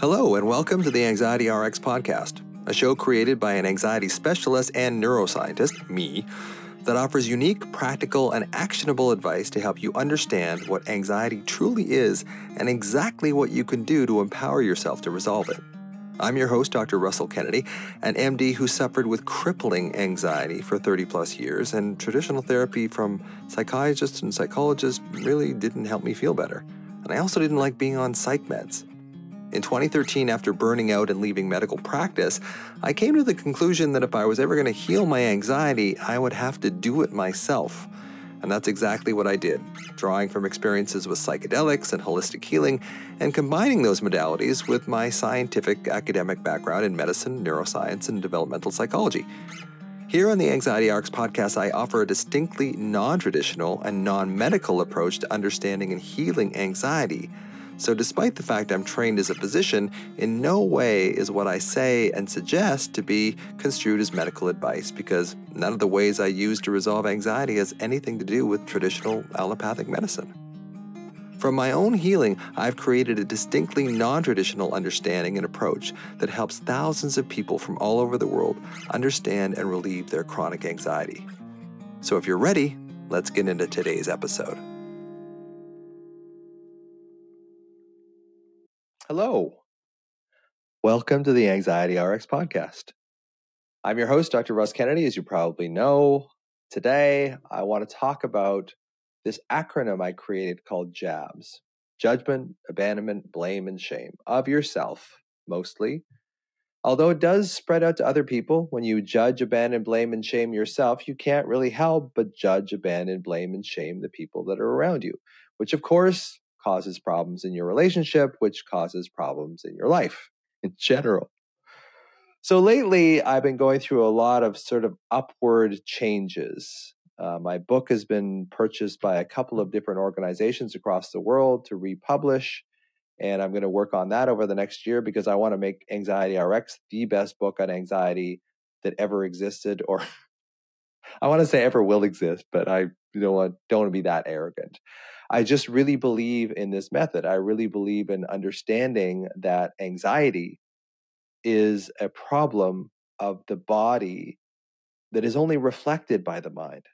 Hello, and welcome to the Anxiety RX podcast, a show created by an anxiety specialist and neuroscientist, me, that offers unique, practical, and actionable advice to help you understand what anxiety truly is and exactly what you can do to empower yourself to resolve it. I'm your host, Dr. Russell Kennedy, an MD who suffered with crippling anxiety for 30 plus years, and traditional therapy from psychiatrists and psychologists really didn't help me feel better. And I also didn't like being on psych meds. In 2013, after burning out and leaving medical practice, I came to the conclusion that if I was ever going to heal my anxiety, I would have to do it myself. And that's exactly what I did, drawing from experiences with psychedelics and holistic healing, and combining those modalities with my scientific academic background in medicine, neuroscience, and developmental psychology. Here on the Anxiety RX podcast, I offer a distinctly non traditional and non medical approach to understanding and healing anxiety so, despite the fact I'm trained as a physician, in no way is what I say and suggest to be construed as medical advice because none of the ways I use to resolve anxiety has anything to do with traditional allopathic medicine. From my own healing, I've created a distinctly non traditional understanding and approach that helps thousands of people from all over the world understand and relieve their chronic anxiety. So, if you're ready, let's get into today's episode. Hello. Welcome to the Anxiety RX podcast. I'm your host, Dr. Russ Kennedy, as you probably know. Today, I want to talk about this acronym I created called JABS Judgment, Abandonment, Blame, and Shame of yourself, mostly. Although it does spread out to other people, when you judge, abandon, blame, and shame yourself, you can't really help but judge, abandon, blame, and shame the people that are around you, which of course causes problems in your relationship, which causes problems in your life in general. So lately, I've been going through a lot of sort of upward changes. Uh, my book has been purchased by a couple of different organizations across the world to republish. And I'm going to work on that over the next year because I want to make Anxiety RX the best book on anxiety that ever existed, or I want to say ever will exist, but I don't want, don't want to be that arrogant. I just really believe in this method. I really believe in understanding that anxiety is a problem of the body that is only reflected by the mind.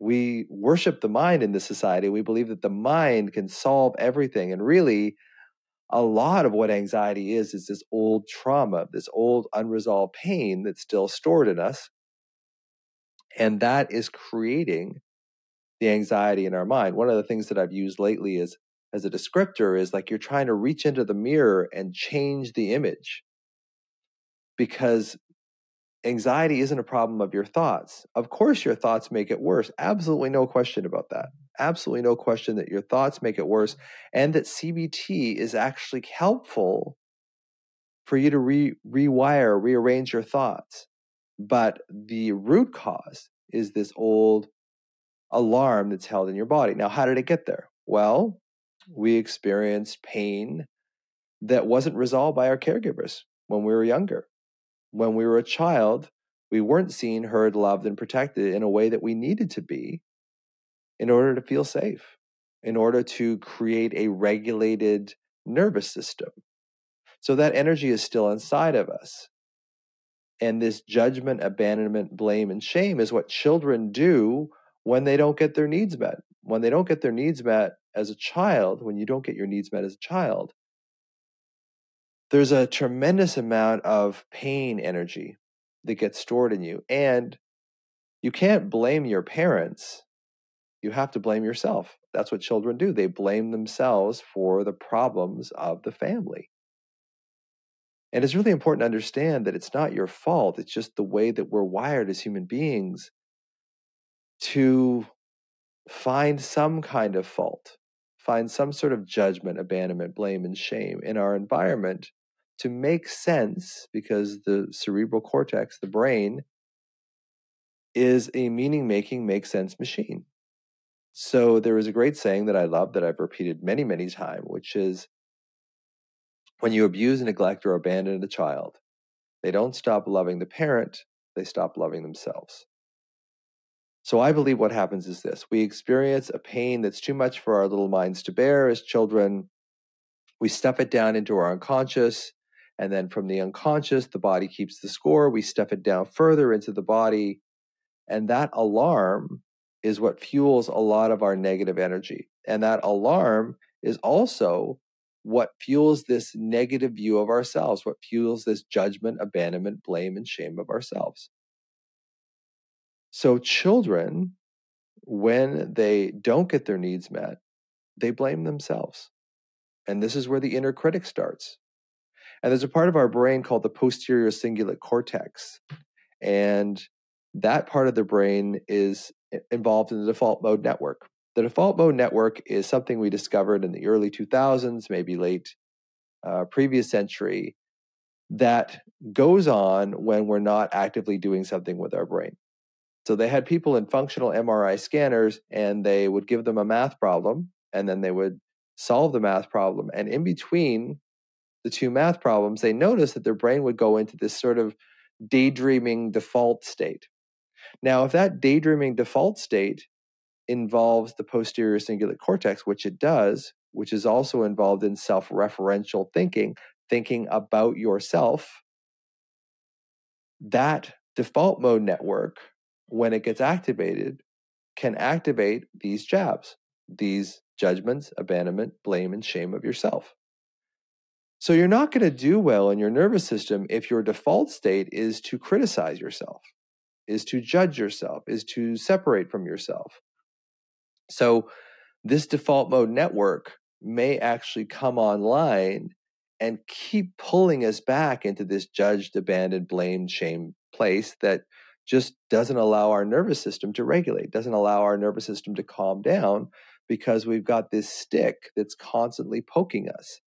We worship the mind in this society. We believe that the mind can solve everything. And really, a lot of what anxiety is, is this old trauma, this old unresolved pain that's still stored in us. And that is creating the anxiety in our mind. One of the things that I've used lately is as a descriptor is like you're trying to reach into the mirror and change the image because anxiety isn't a problem of your thoughts. Of course, your thoughts make it worse. Absolutely no question about that. Absolutely no question that your thoughts make it worse and that CBT is actually helpful for you to re- rewire, rearrange your thoughts. But the root cause is this old alarm that's held in your body. Now, how did it get there? Well, we experienced pain that wasn't resolved by our caregivers when we were younger. When we were a child, we weren't seen, heard, loved, and protected in a way that we needed to be in order to feel safe, in order to create a regulated nervous system. So that energy is still inside of us. And this judgment, abandonment, blame, and shame is what children do when they don't get their needs met. When they don't get their needs met as a child, when you don't get your needs met as a child, there's a tremendous amount of pain energy that gets stored in you. And you can't blame your parents. You have to blame yourself. That's what children do. They blame themselves for the problems of the family. And it's really important to understand that it's not your fault. It's just the way that we're wired as human beings to find some kind of fault, find some sort of judgment, abandonment, blame, and shame in our environment to make sense because the cerebral cortex, the brain, is a meaning making, make sense machine. So there is a great saying that I love that I've repeated many, many times, which is when you abuse, neglect, or abandon a child, they don't stop loving the parent, they stop loving themselves. So I believe what happens is this we experience a pain that's too much for our little minds to bear as children. We stuff it down into our unconscious. And then from the unconscious, the body keeps the score. We stuff it down further into the body. And that alarm is what fuels a lot of our negative energy. And that alarm is also what fuels this negative view of ourselves, what fuels this judgment, abandonment, blame, and shame of ourselves. So, children, when they don't get their needs met, they blame themselves. And this is where the inner critic starts. And there's a part of our brain called the posterior cingulate cortex. And that part of the brain is involved in the default mode network. The default mode network is something we discovered in the early 2000s, maybe late uh, previous century, that goes on when we're not actively doing something with our brain. So they had people in functional MRI scanners and they would give them a math problem and then they would solve the math problem. And in between the two math problems, they noticed that their brain would go into this sort of daydreaming default state. Now, if that daydreaming default state involves the posterior cingulate cortex, which it does, which is also involved in self referential thinking, thinking about yourself, that default mode network, when it gets activated, can activate these jabs, these judgments, abandonment, blame, and shame of yourself. So you're not going to do well in your nervous system if your default state is to criticize yourself, is to judge yourself, is to separate from yourself. So this default mode network may actually come online and keep pulling us back into this judged, abandoned, blamed, shame place that just doesn't allow our nervous system to regulate, doesn't allow our nervous system to calm down because we've got this stick that's constantly poking us.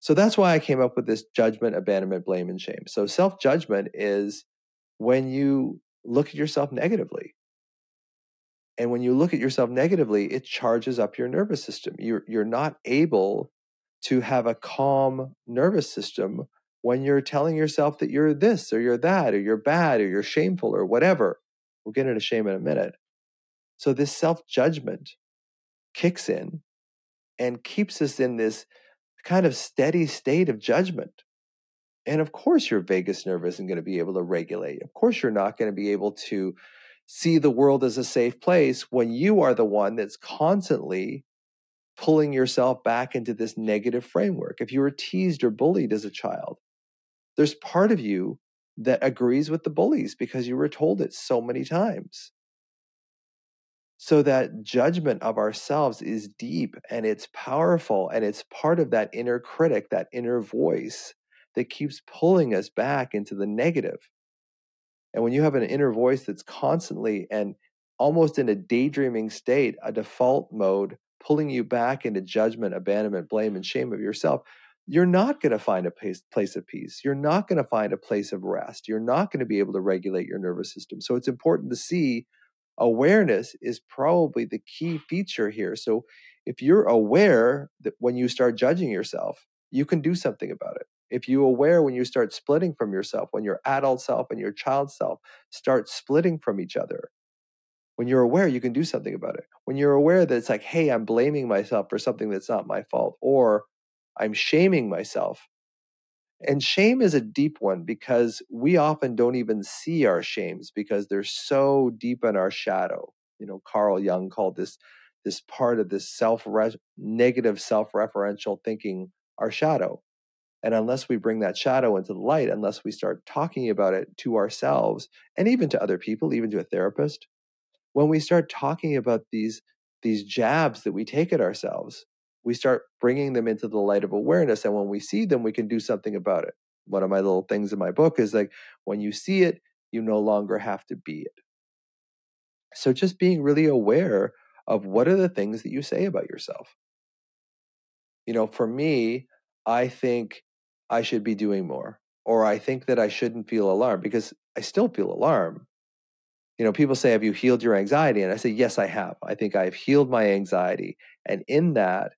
So that's why I came up with this judgment, abandonment, blame, and shame. So self judgment is when you look at yourself negatively. And when you look at yourself negatively, it charges up your nervous system. You're, you're not able to have a calm nervous system when you're telling yourself that you're this or you're that or you're bad or you're shameful or whatever. We'll get into shame in a minute. So this self judgment kicks in and keeps us in this kind of steady state of judgment. And of course, your vagus nerve isn't going to be able to regulate. Of course, you're not going to be able to see the world as a safe place when you are the one that's constantly pulling yourself back into this negative framework. If you were teased or bullied as a child, there's part of you that agrees with the bullies because you were told it so many times. So that judgment of ourselves is deep and it's powerful and it's part of that inner critic, that inner voice that keeps pulling us back into the negative. And when you have an inner voice that's constantly and almost in a daydreaming state, a default mode, pulling you back into judgment, abandonment, blame, and shame of yourself, you're not going to find a place, place of peace. You're not going to find a place of rest. You're not going to be able to regulate your nervous system. So it's important to see awareness is probably the key feature here. So if you're aware that when you start judging yourself, you can do something about it. If you're aware when you start splitting from yourself, when your adult self and your child self start splitting from each other, when you're aware, you can do something about it. When you're aware that it's like, hey, I'm blaming myself for something that's not my fault, or I'm shaming myself and shame is a deep one because we often don't even see our shames because they're so deep in our shadow. You know, Carl Jung called this this part of this self negative self-referential thinking our shadow. And unless we bring that shadow into the light, unless we start talking about it to ourselves and even to other people, even to a therapist, when we start talking about these these jabs that we take at ourselves, we start bringing them into the light of awareness. And when we see them, we can do something about it. One of my little things in my book is like, when you see it, you no longer have to be it. So just being really aware of what are the things that you say about yourself. You know, for me, I think I should be doing more, or I think that I shouldn't feel alarmed because I still feel alarm. You know, people say, Have you healed your anxiety? And I say, Yes, I have. I think I've healed my anxiety. And in that,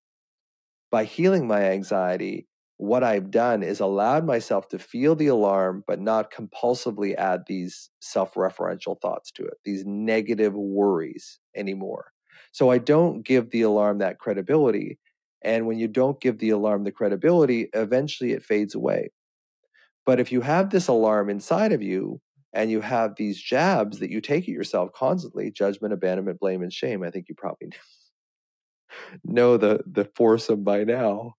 by healing my anxiety, what I've done is allowed myself to feel the alarm, but not compulsively add these self referential thoughts to it, these negative worries anymore. So I don't give the alarm that credibility. And when you don't give the alarm the credibility, eventually it fades away. But if you have this alarm inside of you and you have these jabs that you take at yourself constantly judgment, abandonment, blame, and shame I think you probably know the, the foursome by now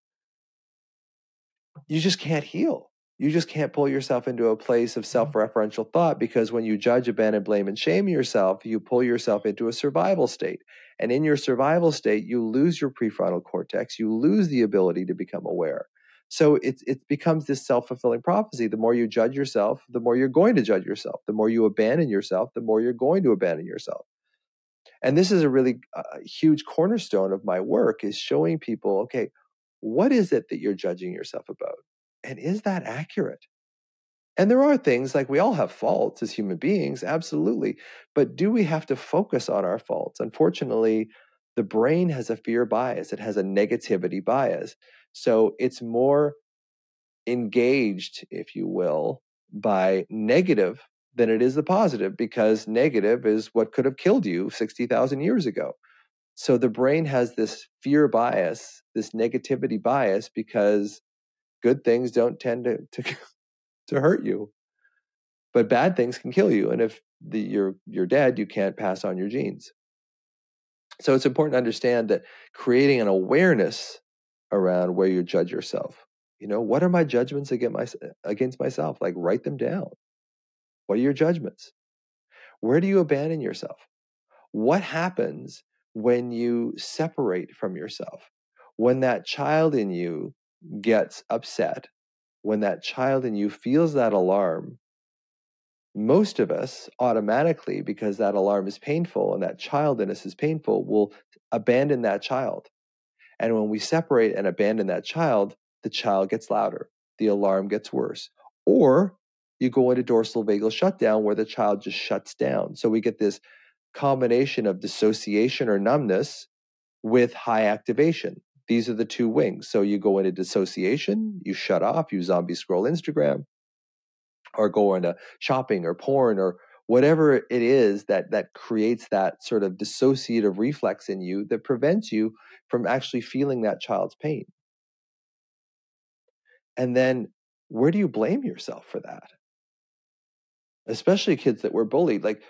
you just can't heal you just can't pull yourself into a place of mm-hmm. self-referential thought because when you judge, abandon, blame, and shame yourself, you pull yourself into a survival state. And in your survival state, you lose your prefrontal cortex, you lose the ability to become aware. So it, it becomes this self-fulfilling prophecy. The more you judge yourself, the more you're going to judge yourself. The more you abandon yourself, the more you're going to abandon yourself. And this is a really uh, huge cornerstone of my work is showing people, okay, what is it that you're judging yourself about? And is that accurate? And there are things like we all have faults as human beings, absolutely. But do we have to focus on our faults? Unfortunately, the brain has a fear bias, it has a negativity bias. So it's more engaged, if you will, by negative than it is the positive because negative is what could have killed you 60,000 years ago. So the brain has this fear bias, this negativity bias because good things don't tend to to, to hurt you. But bad things can kill you and if the, you're you're dead you can't pass on your genes. So it's important to understand that creating an awareness around where you judge yourself. You know what are my judgments against against myself? Like write them down what are your judgments where do you abandon yourself what happens when you separate from yourself when that child in you gets upset, when that child in you feels that alarm, most of us automatically, because that alarm is painful and that child in us is painful, will abandon that child. And when we separate and abandon that child, the child gets louder, the alarm gets worse. Or you go into dorsal vagal shutdown where the child just shuts down. So we get this combination of dissociation or numbness with high activation. These are the two wings. So you go into dissociation, you shut off, you zombie scroll Instagram, or go into shopping or porn or whatever it is that that creates that sort of dissociative reflex in you that prevents you from actually feeling that child's pain. And then where do you blame yourself for that? Especially kids that were bullied. Like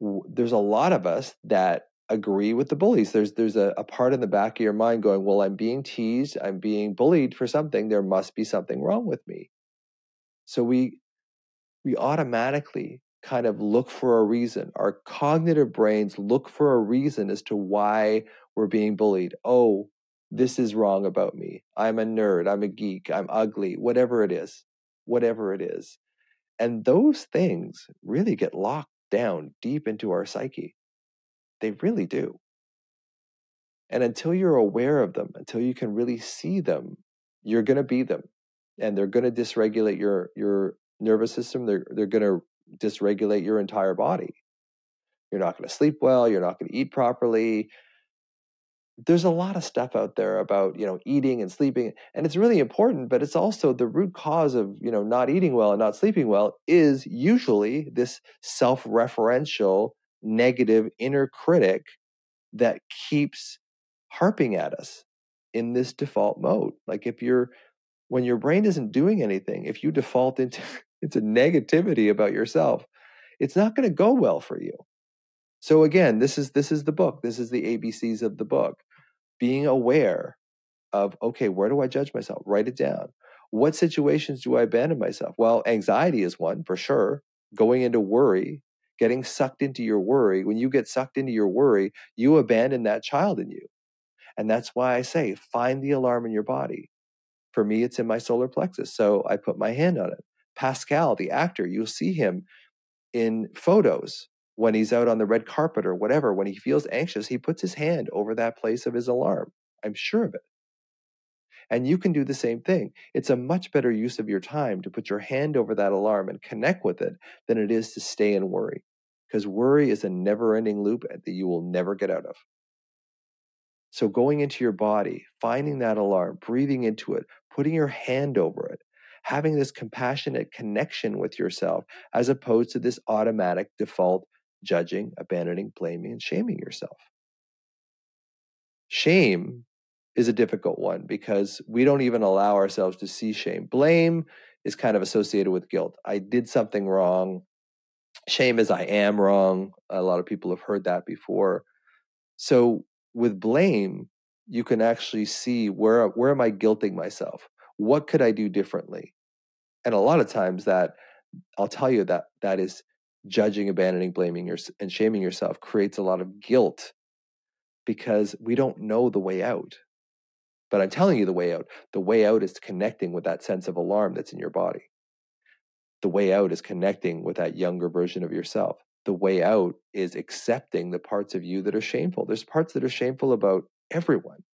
w- there's a lot of us that agree with the bullies. There's there's a, a part in the back of your mind going, well, I'm being teased, I'm being bullied for something. There must be something wrong with me. So we we automatically kind of look for a reason. Our cognitive brains look for a reason as to why we're being bullied. Oh, this is wrong about me. I'm a nerd. I'm a geek. I'm ugly. Whatever it is, whatever it is. And those things really get locked down deep into our psyche. They really do. And until you're aware of them, until you can really see them, you're going to be them. And they're going to dysregulate your, your nervous system. They're, they're going to dysregulate your entire body. You're not going to sleep well. You're not going to eat properly. There's a lot of stuff out there about, you know, eating and sleeping. And it's really important, but it's also the root cause of, you know, not eating well and not sleeping well is usually this self referential negative inner critic that keeps harping at us in this default mode. Like if you're when your brain isn't doing anything, if you default into into negativity about yourself, it's not going to go well for you. So again, this is this is the book. This is the ABCs of the book. Being aware of okay, where do I judge myself? Write it down. What situations do I abandon myself? Well, anxiety is one for sure. Going into worry, getting sucked into your worry, when you get sucked into your worry, you abandon that child in you. And that's why I say find the alarm in your body. For me, it's in my solar plexus. So I put my hand on it. Pascal, the actor, you'll see him in photos when he's out on the red carpet or whatever. When he feels anxious, he puts his hand over that place of his alarm. I'm sure of it. And you can do the same thing. It's a much better use of your time to put your hand over that alarm and connect with it than it is to stay in worry. Because worry is a never ending loop eh, that you will never get out of. So, going into your body, finding that alarm, breathing into it, putting your hand over it, having this compassionate connection with yourself, as opposed to this automatic default judging, abandoning, blaming, and shaming yourself. Shame is a difficult one because we don't even allow ourselves to see shame. Blame is kind of associated with guilt. I did something wrong. Shame is I am wrong. A lot of people have heard that before. So with blame, you can actually see where where am I guilting myself? What could I do differently? And a lot of times that I'll tell you that that is judging, abandoning, blaming, your, and shaming yourself creates a lot of guilt because we don't know the way out. But I'm telling you the way out. The way out is connecting with that sense of alarm that's in your body. The way out is connecting with that younger version of yourself. The way out is accepting the parts of you that are shameful. There's parts that are shameful about everyone.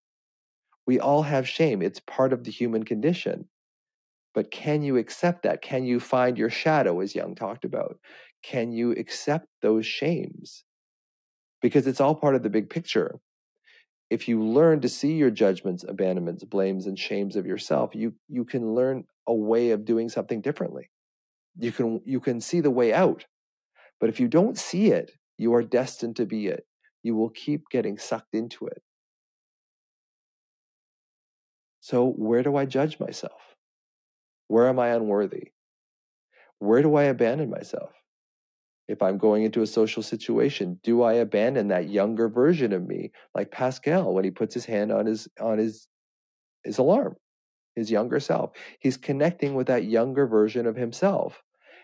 We all have shame, it's part of the human condition. But can you accept that? Can you find your shadow, as Jung talked about? Can you accept those shames? Because it's all part of the big picture. If you learn to see your judgments, abandonments, blames, and shames of yourself, you, you can learn a way of doing something differently. You can, you can see the way out. But if you don't see it, you are destined to be it. You will keep getting sucked into it. So, where do I judge myself? Where am I unworthy? Where do I abandon myself? If I'm going into a social situation, do I abandon that younger version of me, like Pascal when he puts his hand on his on his his alarm, his younger self? He's connecting with that younger version of himself.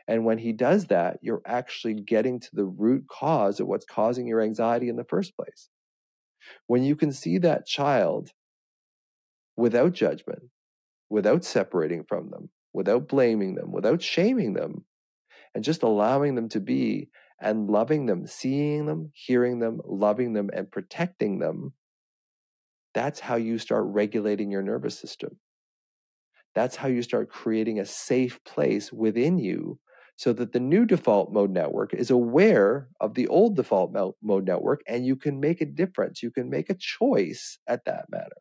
And when he does that, you're actually getting to the root cause of what's causing your anxiety in the first place. When you can see that child without judgment, without separating from them, without blaming them, without shaming them, and just allowing them to be and loving them, seeing them, hearing them, loving them, and protecting them, that's how you start regulating your nervous system. That's how you start creating a safe place within you so that the new default mode network is aware of the old default mode network and you can make a difference. You can make a choice at that matter.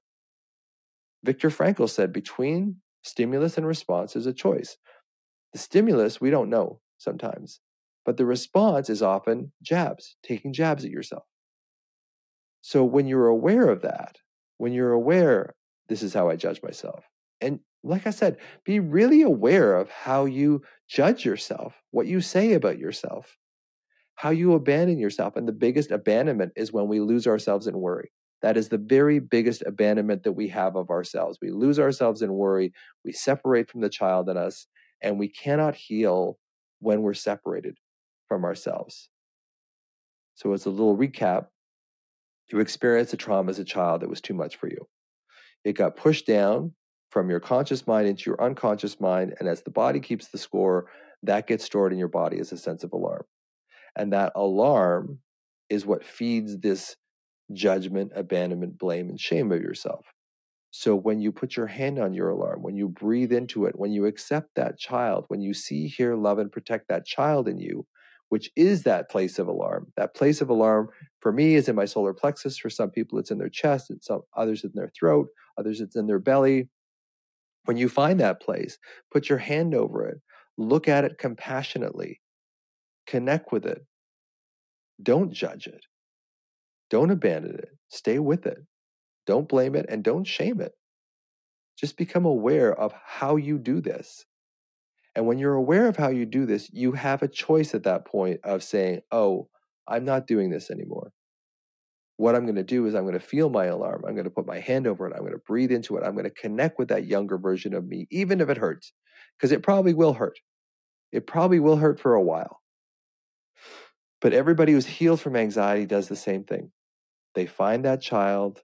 Viktor Frankl said between stimulus and response is a choice. The stimulus, we don't know sometimes. But the response is often jabs, taking jabs at yourself. So when you're aware of that, when you're aware, this is how I judge myself. And like I said, be really aware of how you judge yourself, what you say about yourself, how you abandon yourself. And the biggest abandonment is when we lose ourselves in worry. That is the very biggest abandonment that we have of ourselves. We lose ourselves in worry. We separate from the child in us, and we cannot heal when we're separated from ourselves. So, as a little recap, you experienced a trauma as a child that was too much for you. It got pushed down from your conscious mind into your unconscious mind. And as the body keeps the score, that gets stored in your body as a sense of alarm. And that alarm is what feeds this judgment, abandonment, blame, and shame of yourself. So when you put your hand on your alarm, when you breathe into it, when you accept that child, when you see, hear, love, and protect that child in you, which is that place of alarm. That place of alarm for me is in my solar plexus. For some people, it's in their chest. And some others in their throat. Others, it's in their belly. When you find that place, put your hand over it. Look at it compassionately. Connect with it. Don't judge it. Don't abandon it. Stay with it. Don't blame it and don't shame it. Just become aware of how you do this. And when you're aware of how you do this, you have a choice at that point of saying, oh, I'm not doing this anymore. What I'm going to do is I'm going to feel my alarm. I'm going to put my hand over it. I'm going to breathe into it. I'm going to connect with that younger version of me, even if it hurts, because it probably will hurt. It probably will hurt for a while. But everybody who's healed from anxiety does the same thing. They find that child,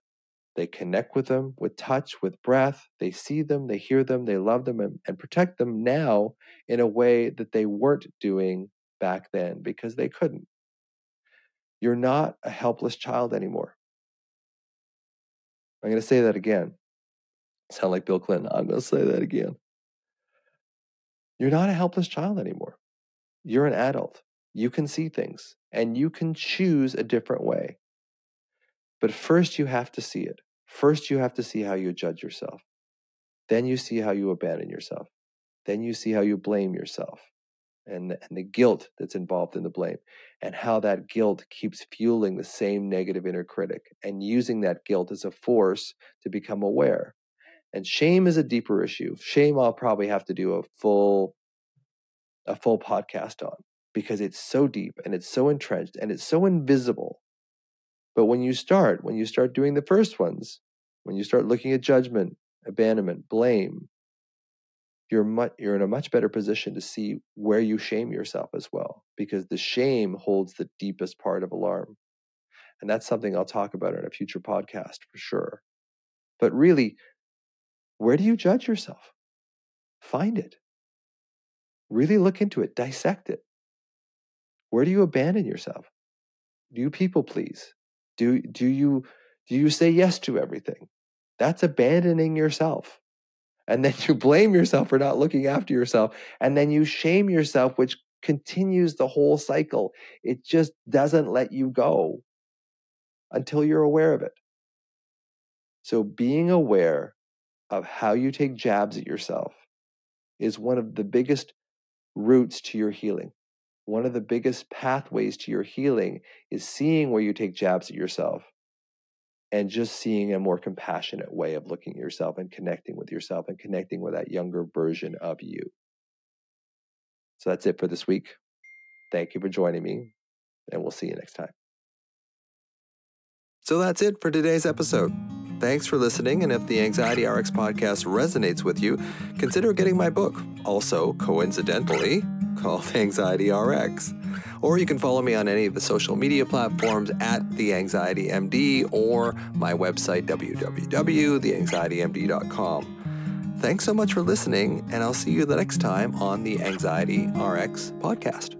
they connect with them with touch, with breath. They see them, they hear them, they love them, and, and protect them now in a way that they weren't doing back then because they couldn't. You're not a helpless child anymore. I'm going to say that again. Sound like Bill Clinton. I'm going to say that again. You're not a helpless child anymore. You're an adult. You can see things and you can choose a different way. But first, you have to see it. First, you have to see how you judge yourself. Then you see how you abandon yourself. Then you see how you blame yourself. and, and the guilt that's involved in the blame, and how that guilt keeps fueling the same negative inner critic and using that guilt as a force to become aware. And shame is a deeper issue. Shame I'll probably have to do a full a full podcast on because it's so deep and it's so entrenched and it's so invisible. But when you start, when you start doing the first ones, when you start looking at judgment, abandonment, blame, you're much you're in a much better position to see where you shame yourself as well because the shame holds the deepest part of alarm. And that's something i'll talk about in a future podcast for sure. But really where do you judge yourself? Find it. Really look into it. Dissect it. Where do you abandon yourself? Do you people please do do you do you say yes to everything? That's abandoning yourself. And then you blame yourself for not looking after yourself and then you shame yourself which continues the whole cycle. It just doesn't let you go until you're aware of it. So being aware of how you take jabs at yourself is one of the biggest routes to your healing one of the biggest pathways to your healing is seeing where you take jabs at yourself and just seeing a more compassionate way of looking at yourself and connecting with yourself and connecting with that younger version of you. So that's it for this week. Thank you for joining me, and we'll see you next time. So that's it for today's episode. Thanks for listening, and if the Anxiety RX podcast resonates with you, consider getting my book, also coincidentally called Anxiety RX. Or you can follow me on any of the social media platforms at The Anxiety MD or my website, www.theanxietymd.com. Thanks so much for listening, and I'll see you the next time on the Anxiety RX podcast.